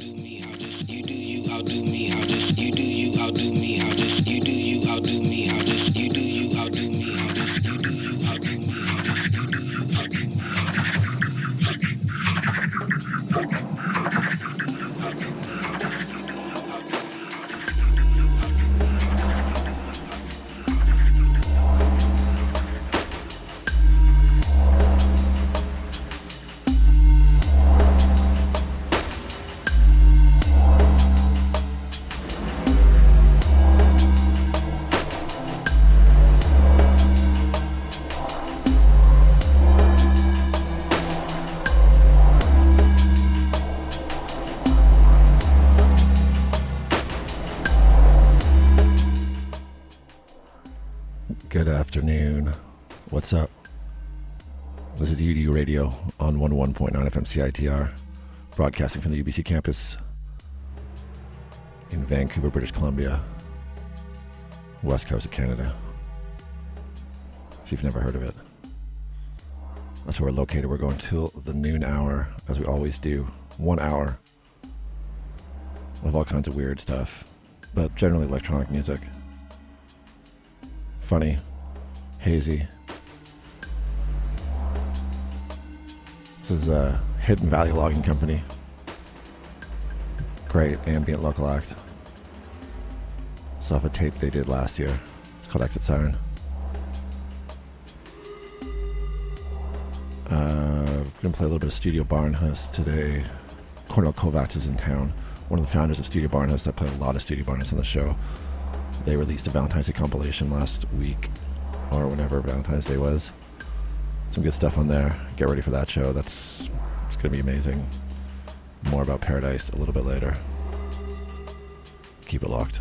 outdo me. Just you do you outdo me. Just you do 101.9 FM CITR, broadcasting from the UBC campus in Vancouver, British Columbia, west coast of Canada. If you've never heard of it, that's where we're located. We're going till the noon hour, as we always do. One hour of all kinds of weird stuff, but generally electronic music funny, hazy. This is a Hidden Valley Logging Company. Great ambient local act. It's off a tape they did last year. It's called Exit Siren. Uh, we're gonna play a little bit of Studio Barnhus today. Kornél Kovács is in town. One of the founders of Studio Barnhus. I played a lot of Studio Barnhus on the show. They released a Valentine's Day compilation last week, or whenever Valentine's Day was. Some good stuff on there. Get ready for that show. That's it's gonna be amazing. More about Paradise a little bit later. Keep it locked.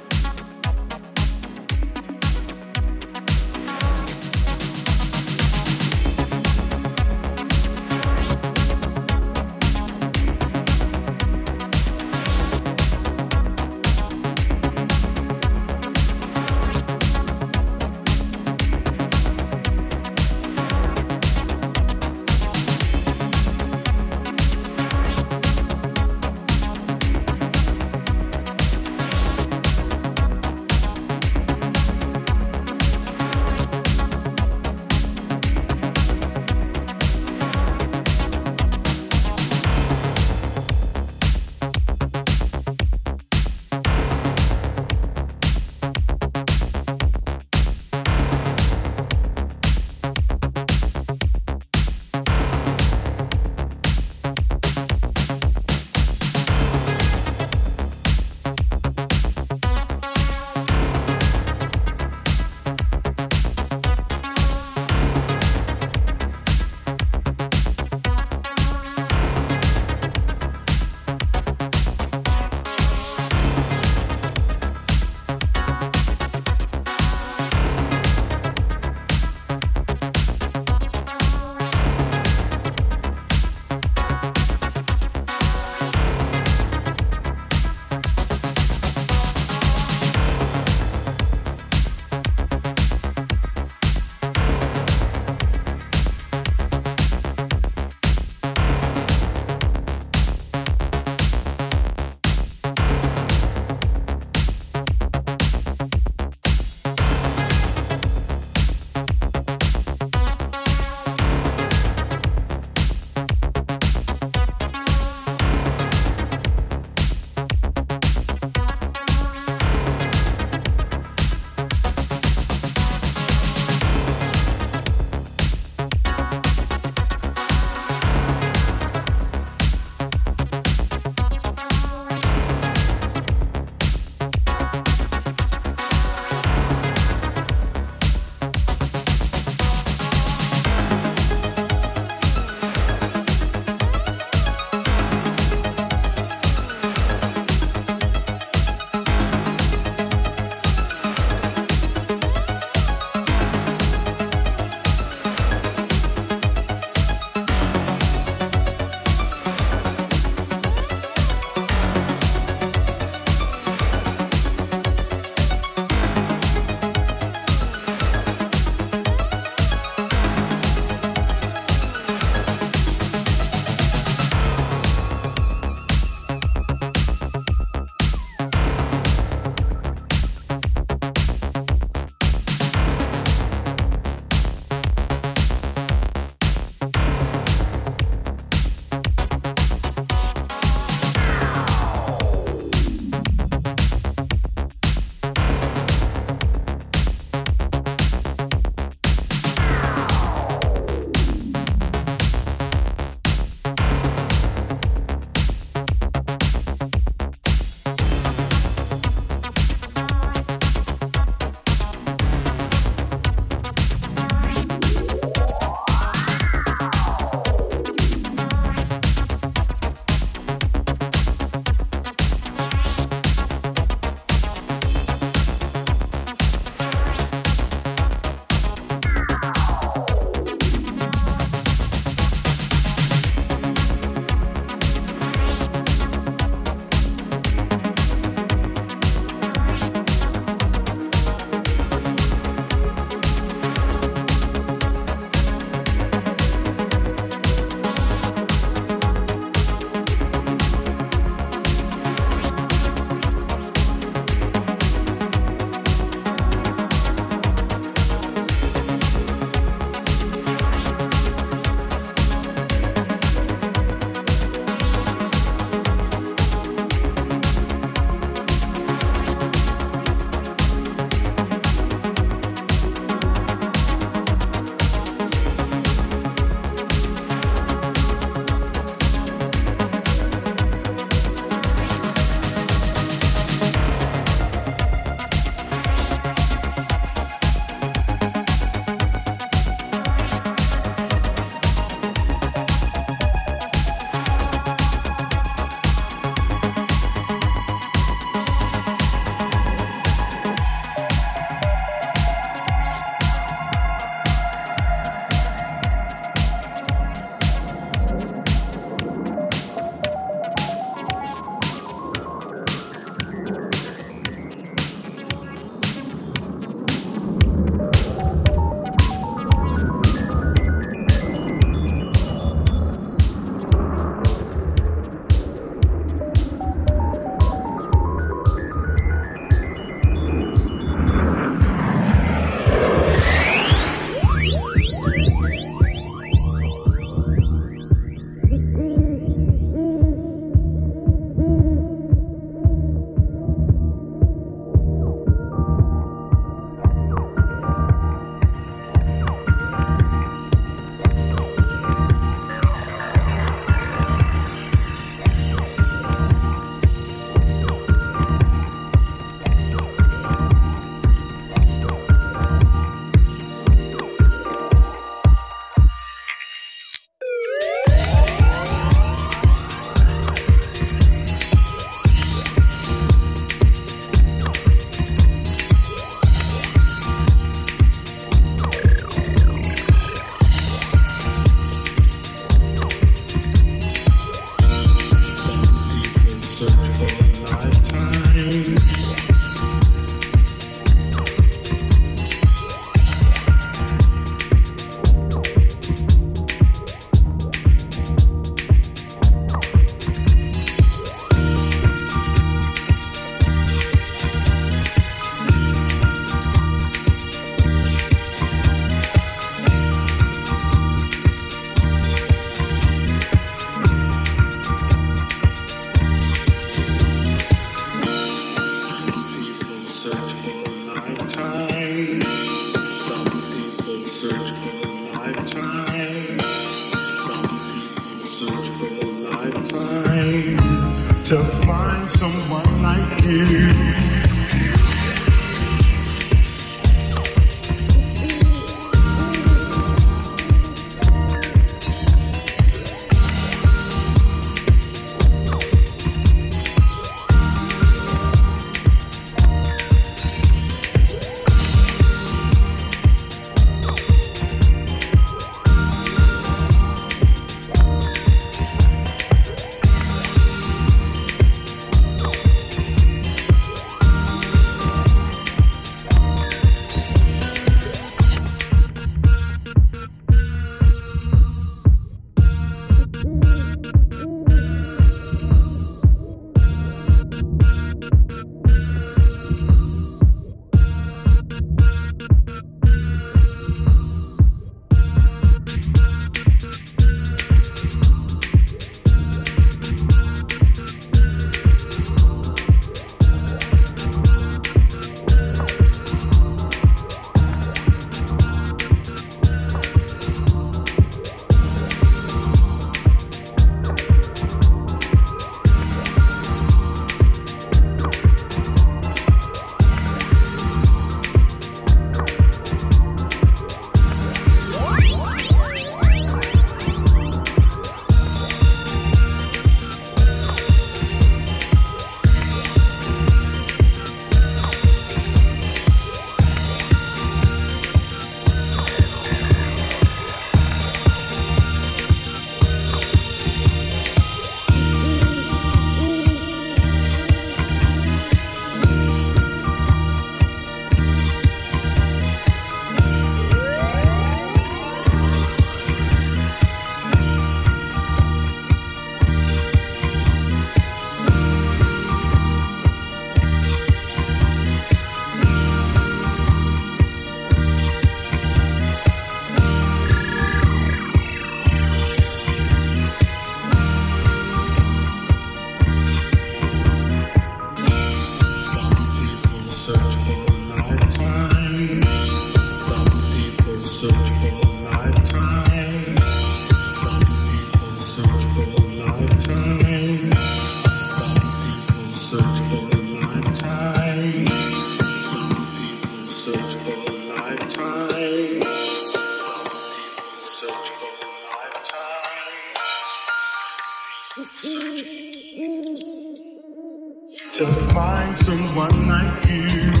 To find someone like you.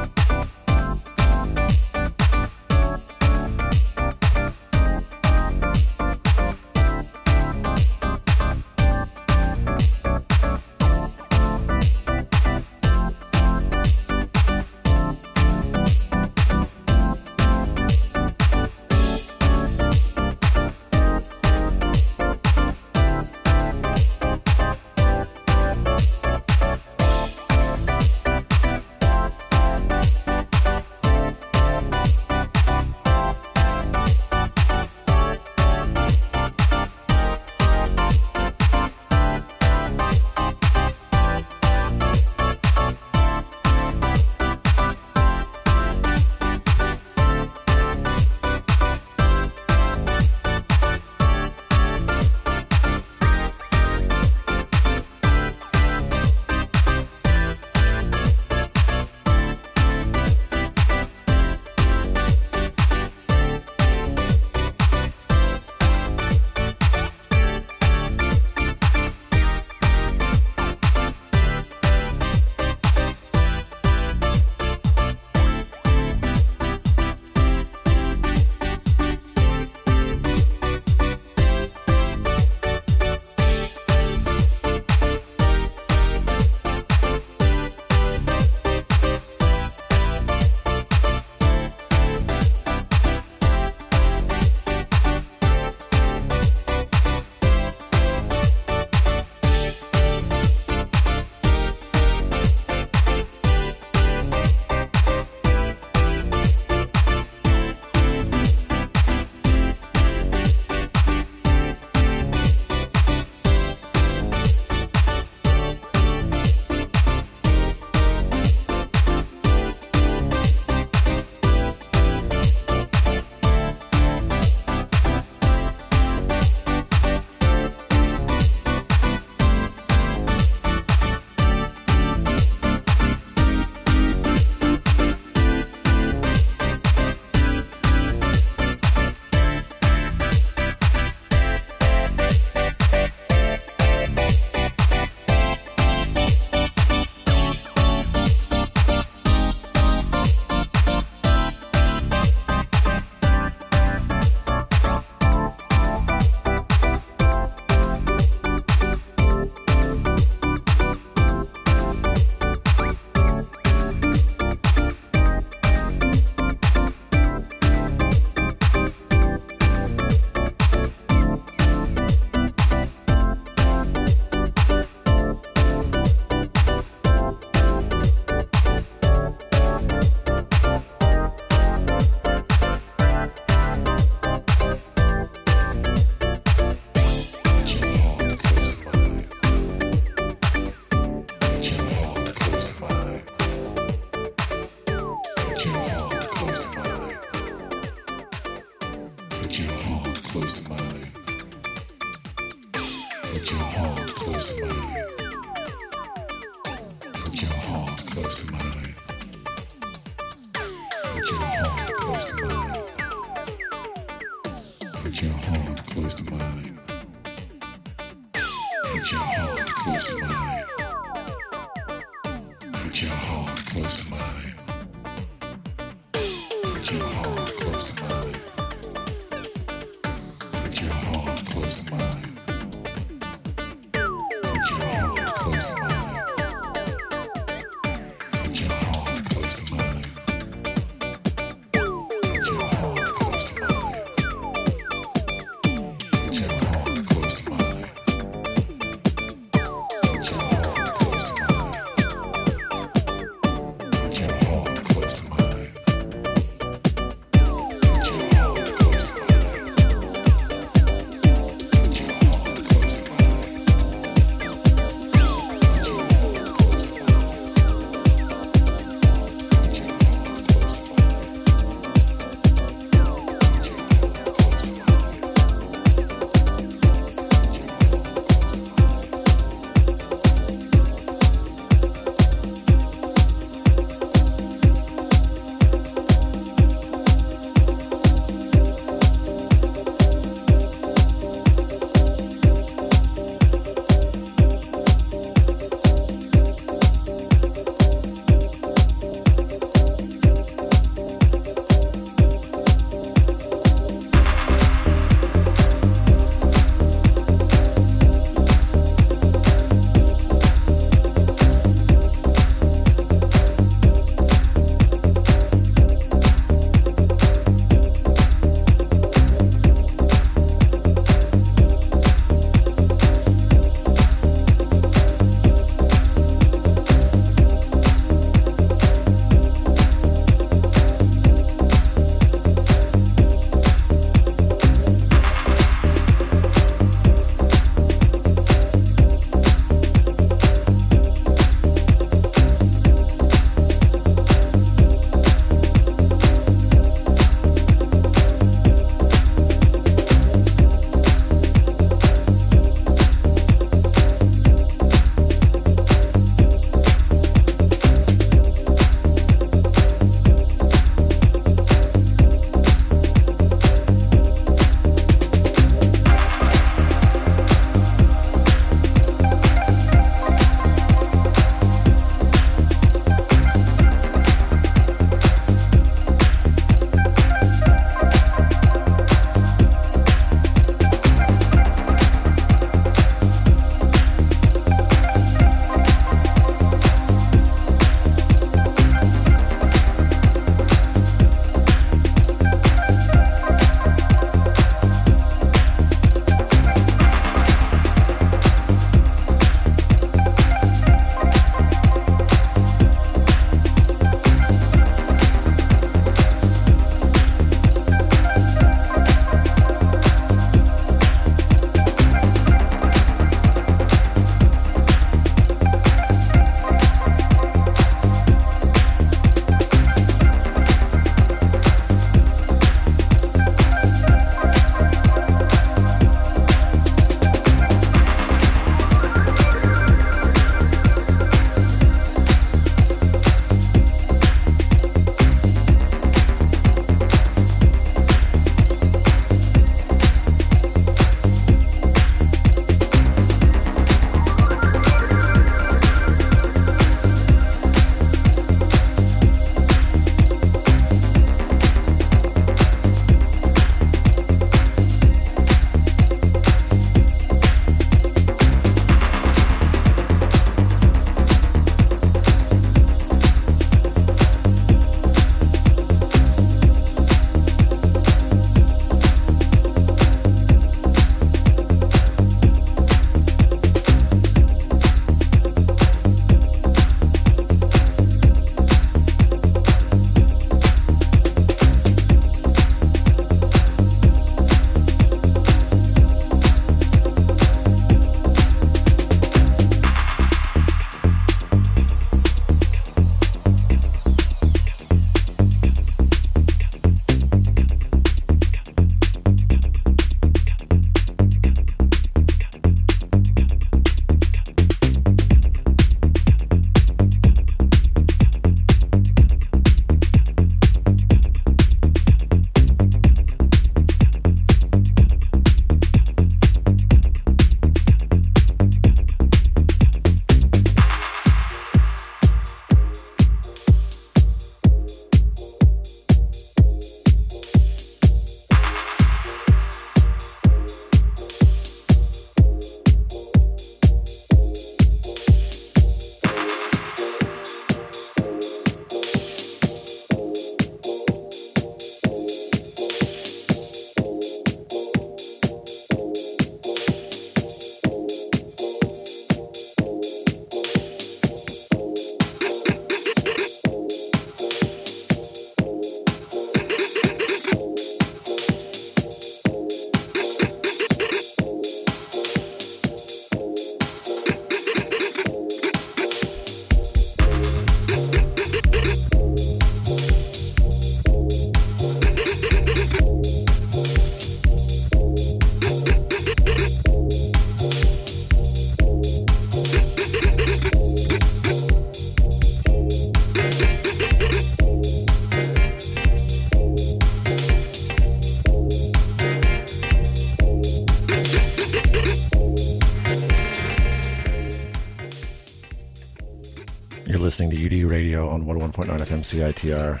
Listening to UDU Radio on 101.9 FM CITR.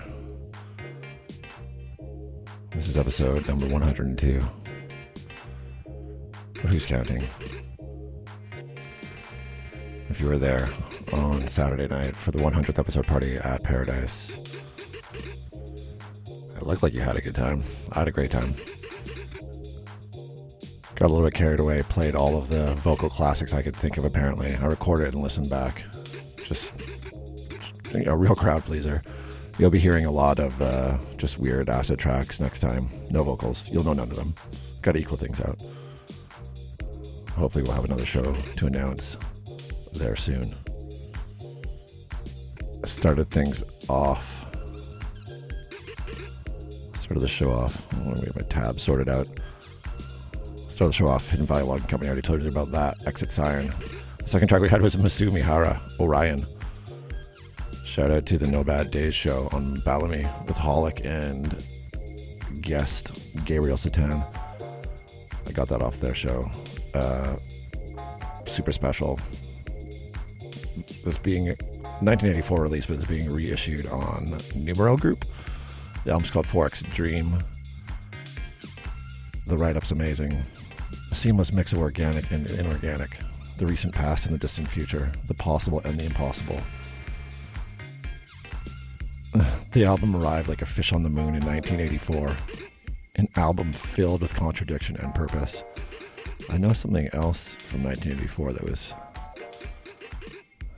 This is episode number 102. But who's counting? If you were there on Saturday night for the 100th episode party at Paradise, it looked like you had a good time. I had a great time. Got a little bit carried away, played all of the vocal classics I could think of, apparently. I recorded and listened back. Just a real crowd pleaser. You'll be hearing a lot of uh, just weird acid tracks next time. No vocals. You'll know none of them. Got to equal things out. Hopefully, we'll have another show to announce there soon. I started things off. Started the show off. Let me get my tab sorted out. Started the show off. Hidden Valley Logging Company. I already told you about that. Exit Siren. The second track we had was Masu Mihara, Orion. Shout out to the No Bad Days show on Balamii with Holic and guest Gabriel Satan. I got that off their show. Uh, super special. This being 1984 release, but it's being reissued on Numero Group. The album's called 4X Dream. The write up's amazing. A seamless mix of organic and inorganic. The recent past and the distant future. The possible and the impossible. The album arrived like a fish on the moon in 1984. An album filled with contradiction and purpose. I know something else from 1984 that was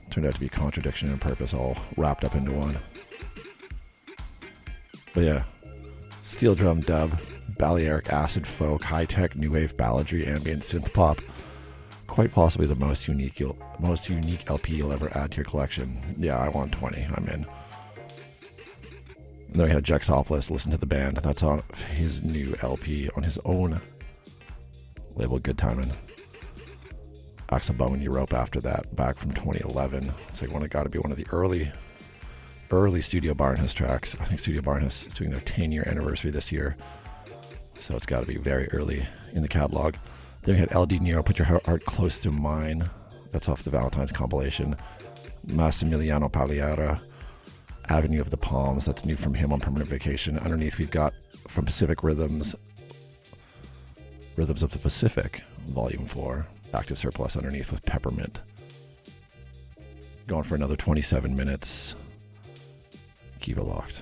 turned out to be contradiction and purpose all wrapped up into one. But yeah, steel drum dub, Balearic acid folk, high tech new wave balladry, ambient synth pop. Quite possibly the most unique, most unique LP you'll ever add to your collection. Yeah, I want 20. I'm in. And then we had Jack Jex Opolis listen to the band. That's on his new LP on his own label, Good Timin'. Axel Boman Europe after that, back from 2011. It's like one of got to be one of the early, early Studio Barnhus tracks. I think Studio Barnhus is doing their 10 year anniversary this year. So it's got to be very early in the catalog. Then we had LD Nero, Put Your Heart Close to Mine. That's off the Valentine's compilation. Massimiliano Pagliara, Avenue of the Palms. That's new from him on Permanent Vacation. Underneath, we've got from Pacific Rhythms, Rhythms of the Pacific, Volume 4. Active Surplus underneath with Peppermint. Going for another 27 minutes. Keep it locked.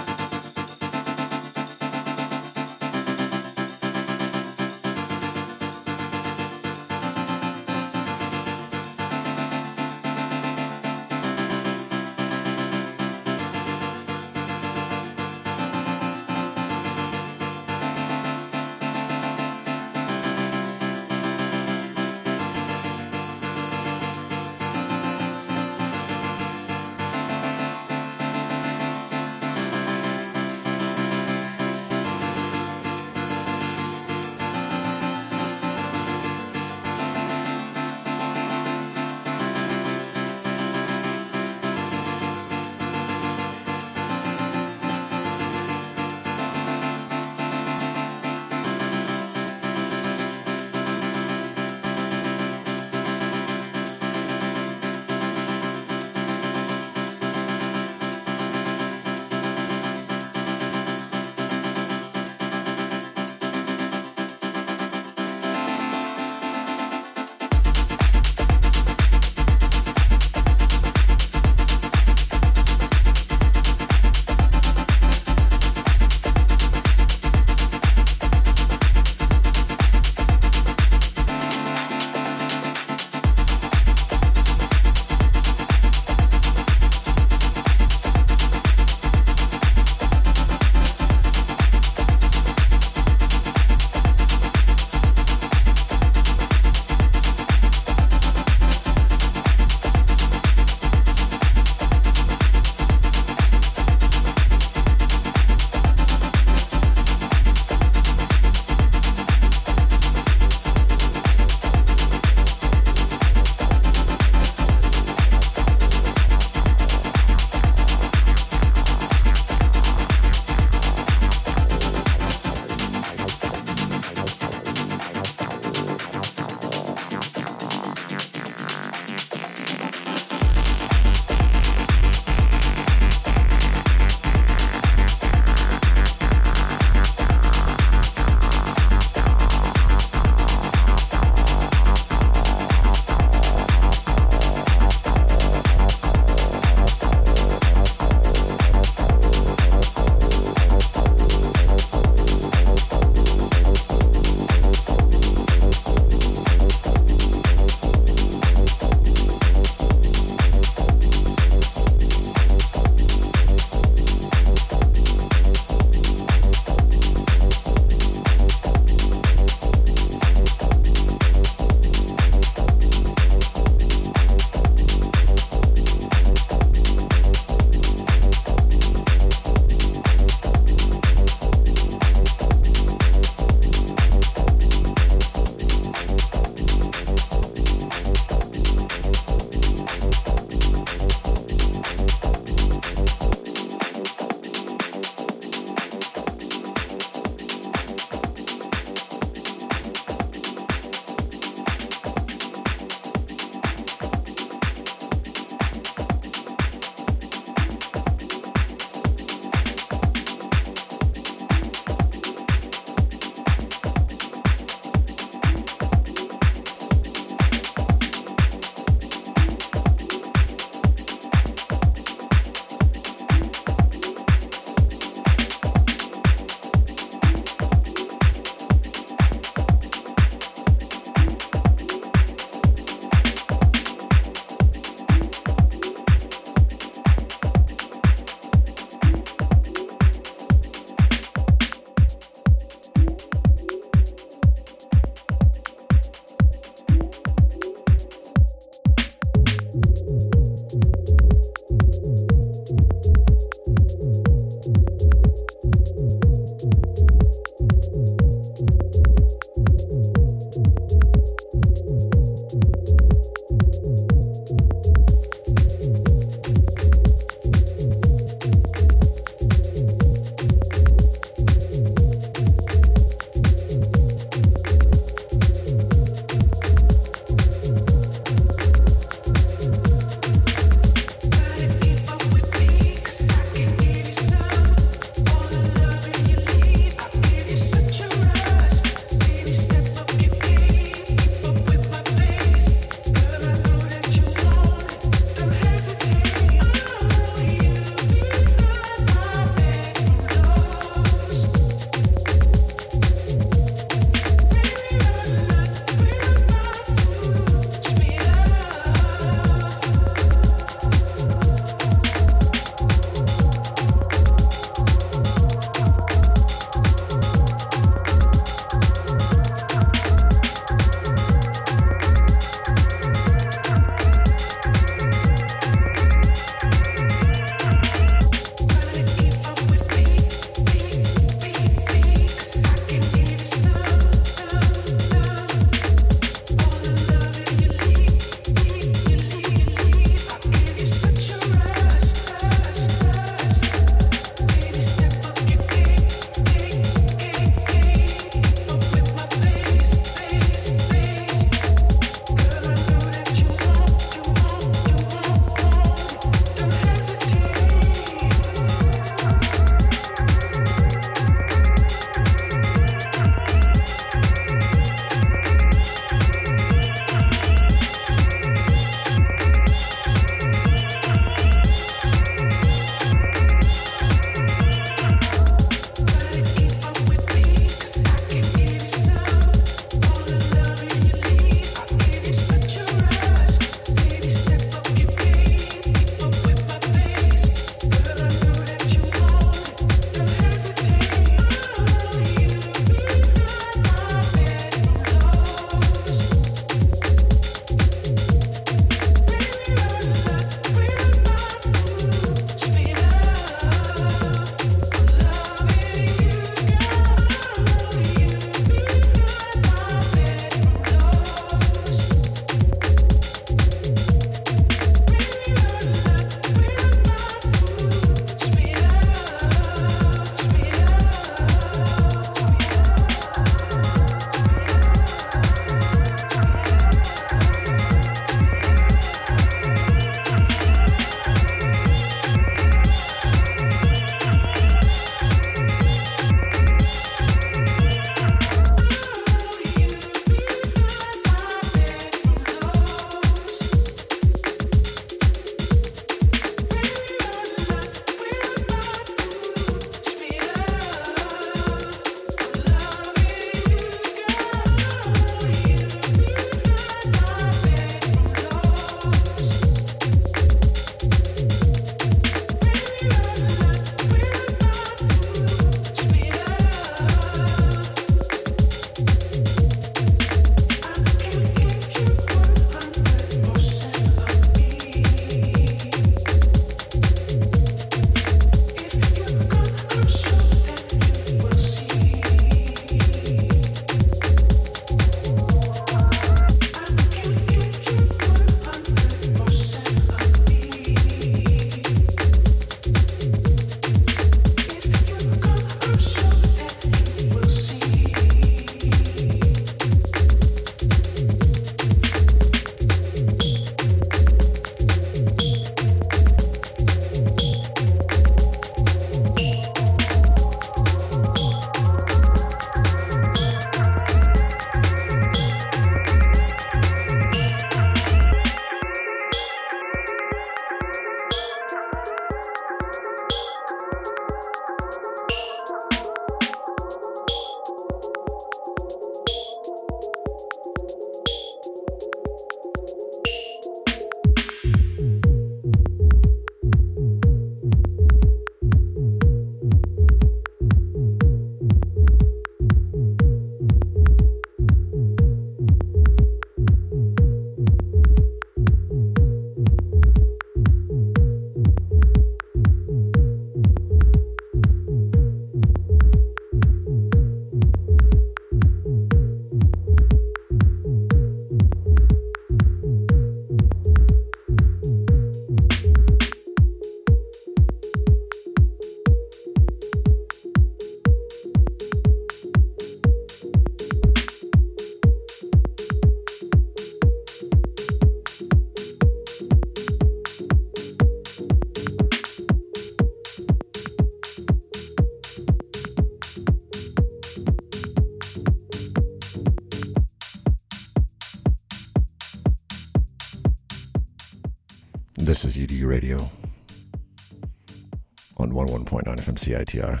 11.9 FM CITR.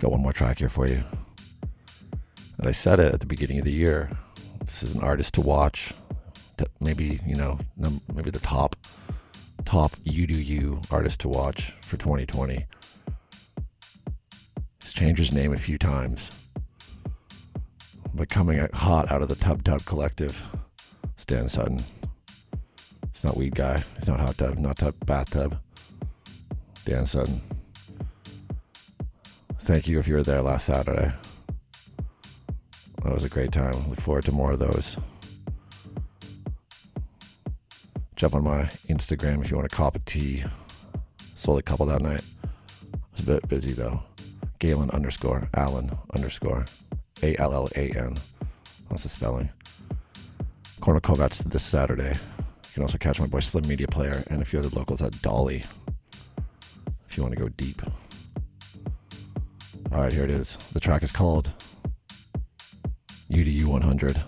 Got one more track here for you. And I said it at the beginning of the year. This is an artist to watch. Maybe, you know, maybe the top top UDU artist to watch for 2020. He's changed his name a few times. But coming hot out of the Tub Tub Collective, Stan Sutton. It's not weed guy. It's not hot tub. Not tub bathtub. Dan Sutton. Thank you if you were there last Saturday. That was a great time. Look forward to more of those. Jump on my Instagram if you want to cop a tea. Sold a couple that night. Was a bit busy though. Galen underscore Allen underscore A L L A N. That's the spelling. Kornél Kovács this Saturday. You can also catch my boy Slim Media Player and a few other locals at Dolly if you want to go deep. All right, here it is. The track is called UDU 100,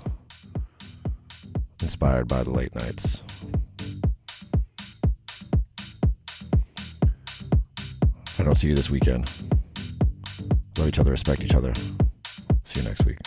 inspired by the late nights. I don't see you this weekend. Love each other, respect each other. See you next week.